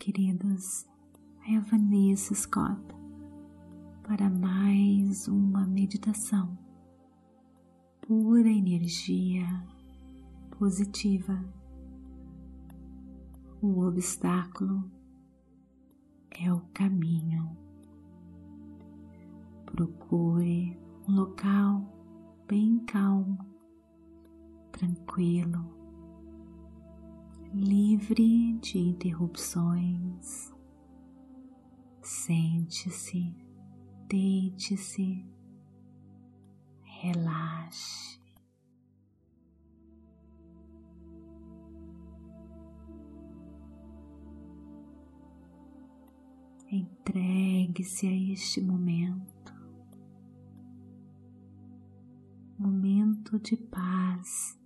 queridos, é a Vanessa Scott para mais uma meditação pura energia positiva. O obstáculo é o caminho. Procure um local bem calmo, tranquilo livre de interrupções. Sente-se, deite-se, relaxe. Entregue-se a este momento, momento de paz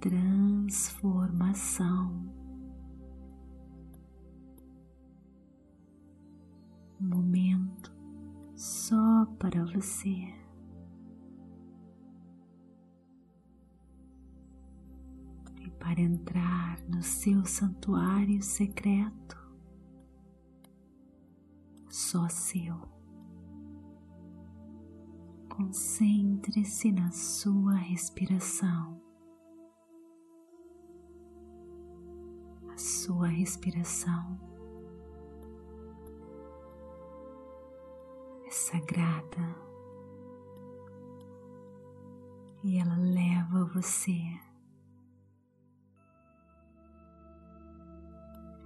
transformação. Um momento só para você. E para entrar no seu santuário secreto, só seu. Concentre-se na sua respiração. Sua respiração é sagrada e ela leva você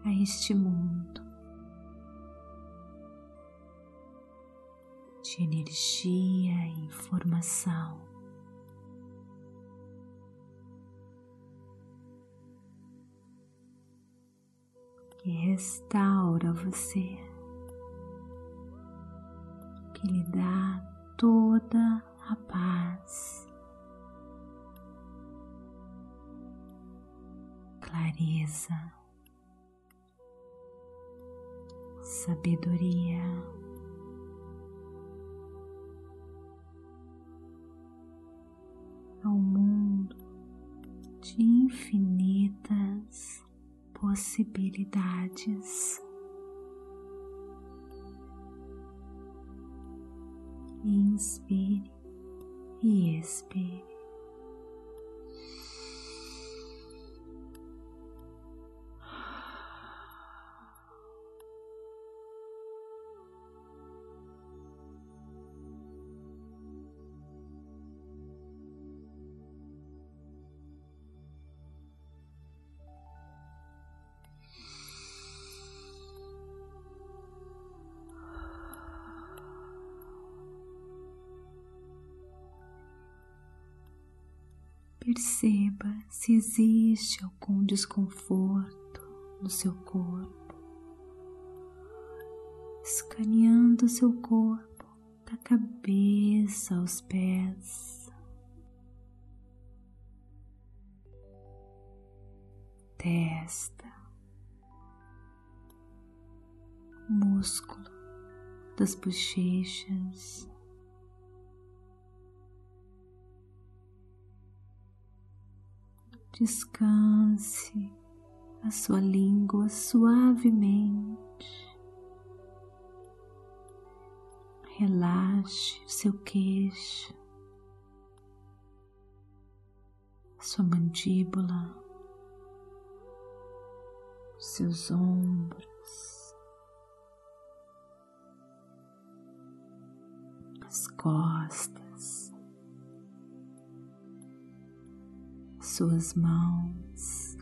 a este mundo de energia e informação. Que restaura você, que lhe dá toda a paz, clareza, sabedoria. Um mundo de infinitas possibilidades. Inspire e expire. Perceba se existe algum desconforto no seu corpo, escaneando seu corpo da cabeça aos pés, testa, músculo das bochechas. Descanse a sua língua suavemente. Relaxe o seu queixo, sua mandíbula, seus ombros, as costas. Suas mãos,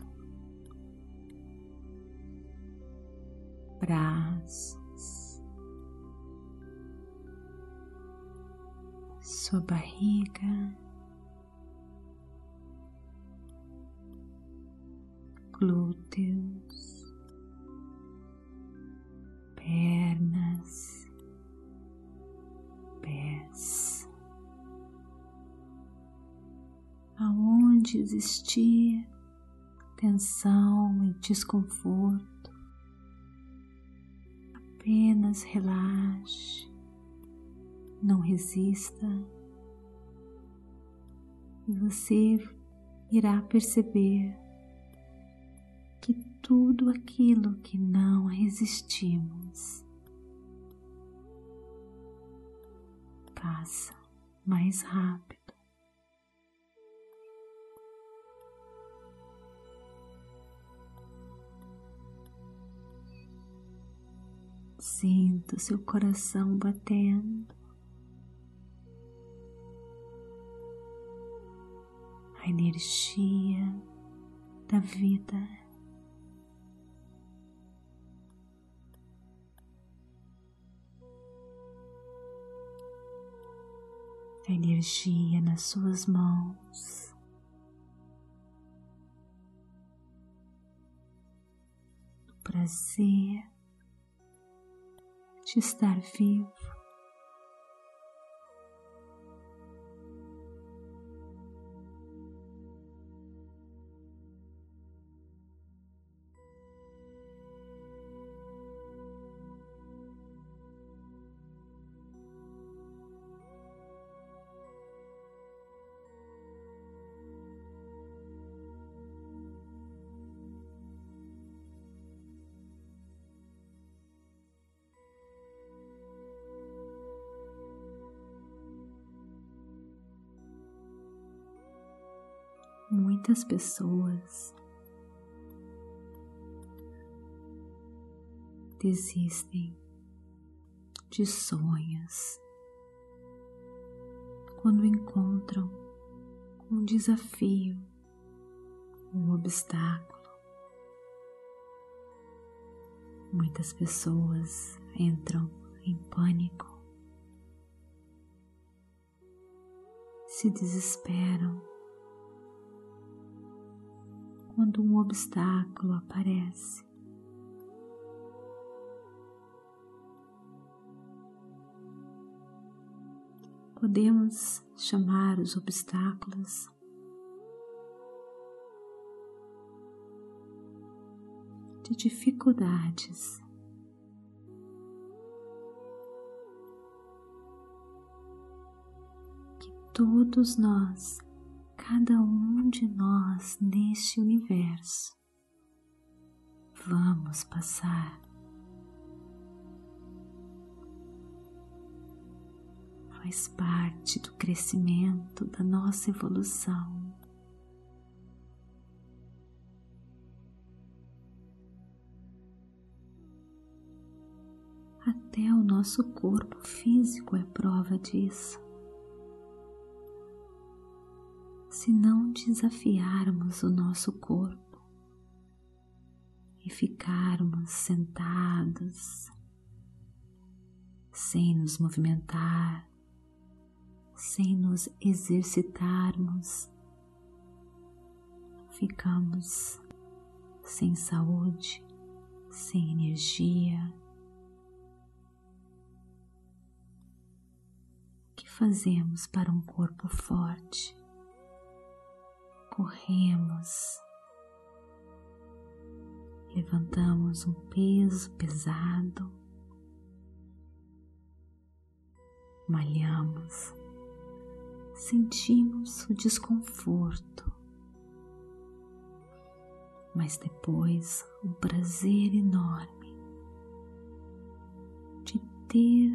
braços, sua barriga, glúteos, aonde existir tensão e desconforto, apenas relaxe, não resista e você irá perceber que tudo aquilo que não resistimos. Passa mais rápido. Sinta seu coração batendo. A energia da vida. A energia nas suas mãos. Prazer de estar vivo. Muitas pessoas desistem de sonhos quando encontram um desafio, um obstáculo. Muitas pessoas entram em pânico, se desesperam quando um obstáculo aparece. Podemos chamar os obstáculos de dificuldades. Que todos nós cada um de nós neste universo. Vamos passar. Faz parte do crescimento da nossa evolução. Até o nosso corpo físico é prova disso. Se não desafiarmos o nosso corpo e ficarmos sentados sem nos movimentar, sem nos exercitarmos, ficamos sem saúde, sem energia. O que fazemos para um corpo forte? Corremos, levantamos um peso pesado, malhamos, sentimos o desconforto, mas depois o prazer enorme de ter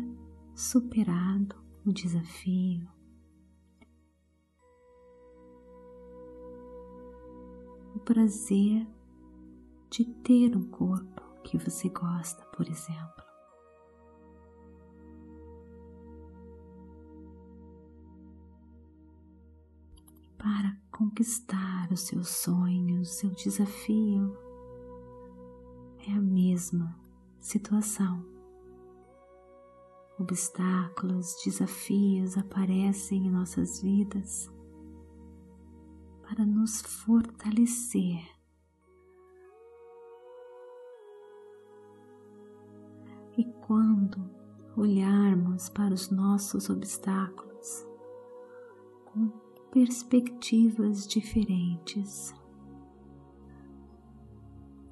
superado o desafio o prazer de ter um corpo que você gosta, por exemplo. Para conquistar os seus sonhos, seu desafio, é a mesma situação. Obstáculos, desafios aparecem em nossas vidas para nos fortalecer. E quando olharmos para os nossos obstáculos com perspectivas diferentes,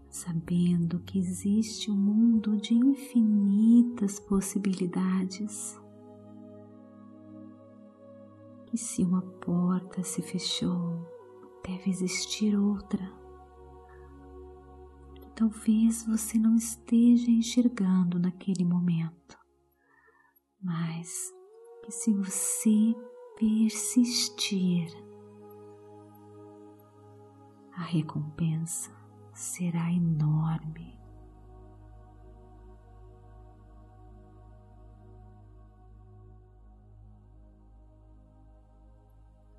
sabendo que existe um mundo de infinitas possibilidades, que se uma porta se fechou, deve existir outra. talvez você não esteja enxergando naquele momento, mas que se você persistir, a recompensa será enorme.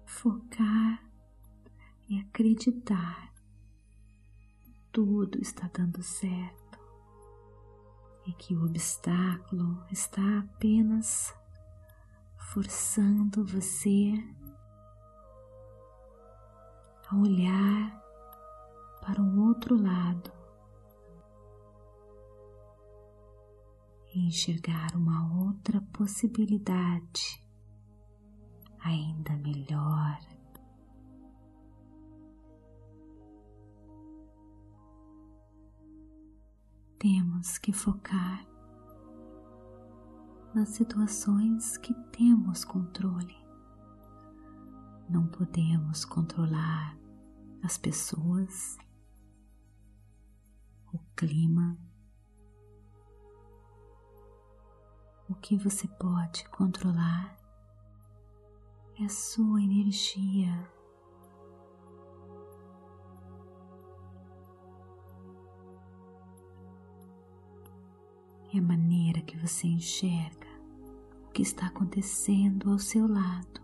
Focar e acreditar tudo está dando certo e que o obstáculo está apenas forçando você a olhar para um outro lado e enxergar uma outra possibilidade ainda melhor. Temos que focar nas situações que temos controle. Não podemos controlar as pessoas, o clima. O que você pode controlar é a sua energia. É a maneira que você enxerga o que está acontecendo ao seu lado.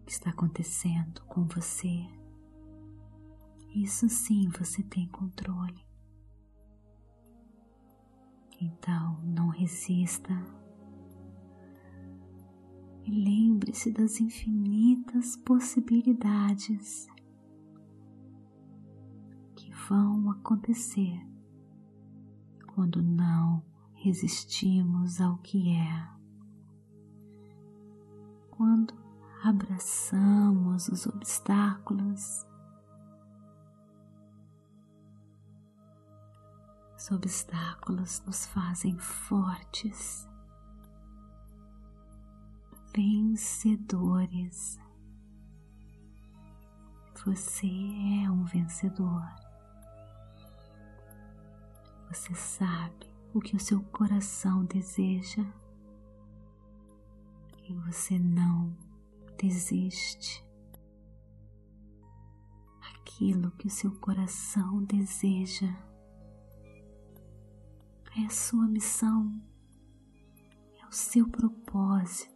O que está acontecendo com você. Isso sim você tem controle. Então não resista e lembre-se das infinitas possibilidades vão acontecer quando não resistimos ao que é. Quando abraçamos os obstáculos, os obstáculos nos fazem fortes vencedores. Você é um vencedor. Você sabe o que o seu coração deseja e você não desiste. Aquilo que o seu coração deseja é a sua missão, é o seu propósito.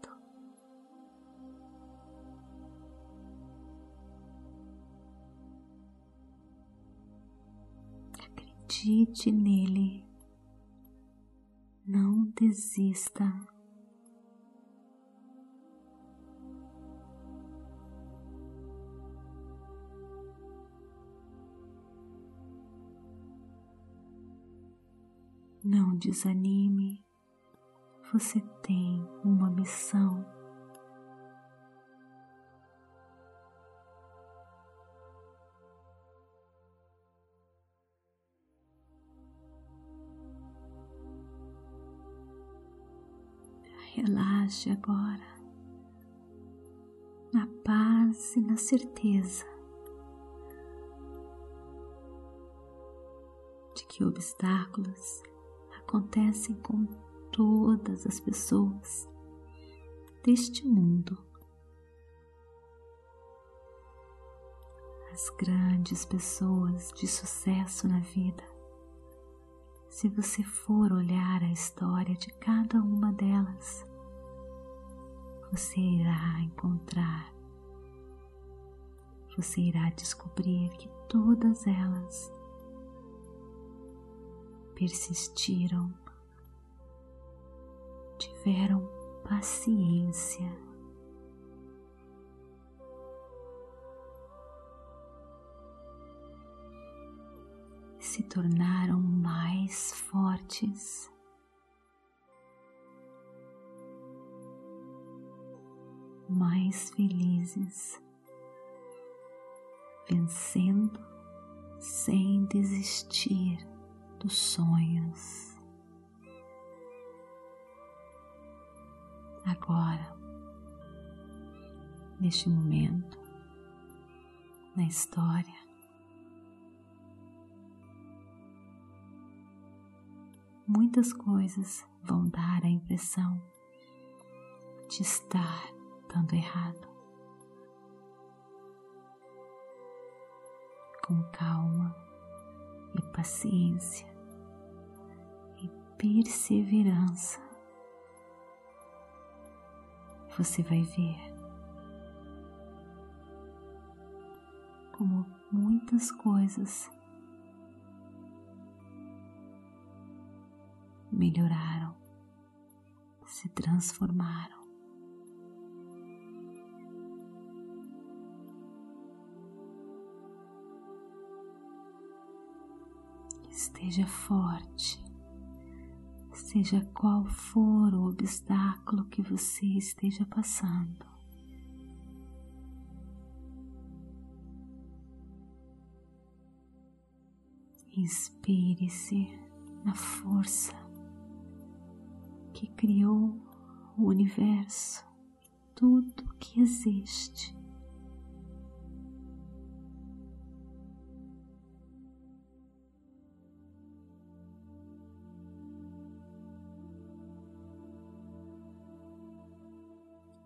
Acredite nele, não desista. Não desanime, você tem uma missão. Relaxe agora, na paz e na certeza de que obstáculos acontecem com todas as pessoas deste mundo. As grandes pessoas de sucesso na vida se você for olhar a história de cada uma delas, você irá encontrar, você irá descobrir que todas elas persistiram, tiveram paciência. Se tornaram mais fortes. mais felizes, vencendo sem desistir dos sonhos. Agora, neste momento, na história. Muitas coisas vão dar a impressão de estar dando errado. Com calma e paciência e perseverança, você vai ver como muitas coisas melhoraram, se transformaram. Esteja forte, seja qual for o obstáculo que você esteja passando. Inspire-se na força que criou o universo, tudo que existe.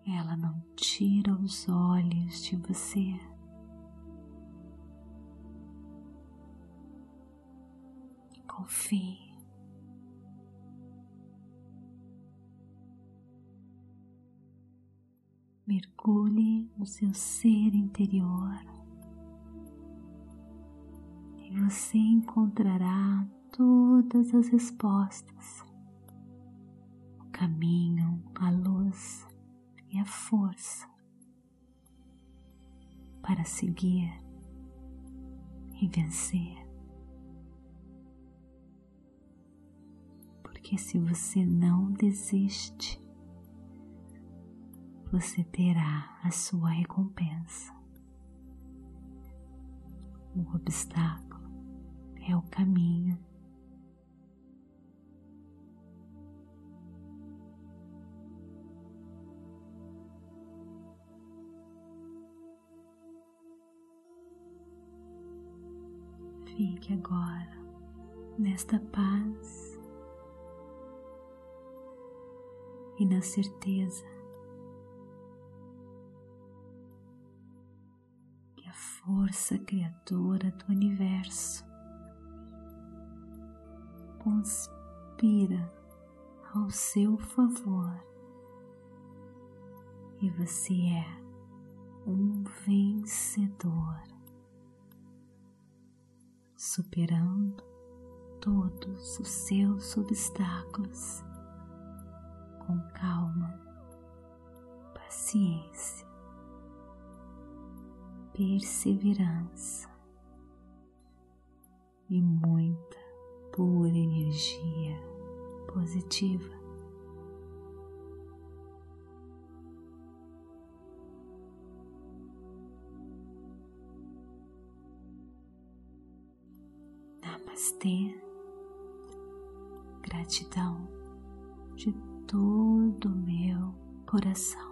Ela não tira os olhos de você. Confie. Mergulhe no seu ser interior e você encontrará todas as respostas, o caminho, a luz e a força para seguir e vencer. Porque se você não desiste, você terá a sua recompensa. O obstáculo é o caminho Fique agora nesta paz e na certeza a força criadora do universo. Conspira ao seu favor. E você é um vencedor. Superando todos os seus obstáculos. Com calma, paciência, perseverança e muita pura energia positiva. Namastê. Gratidão de todo o meu coração.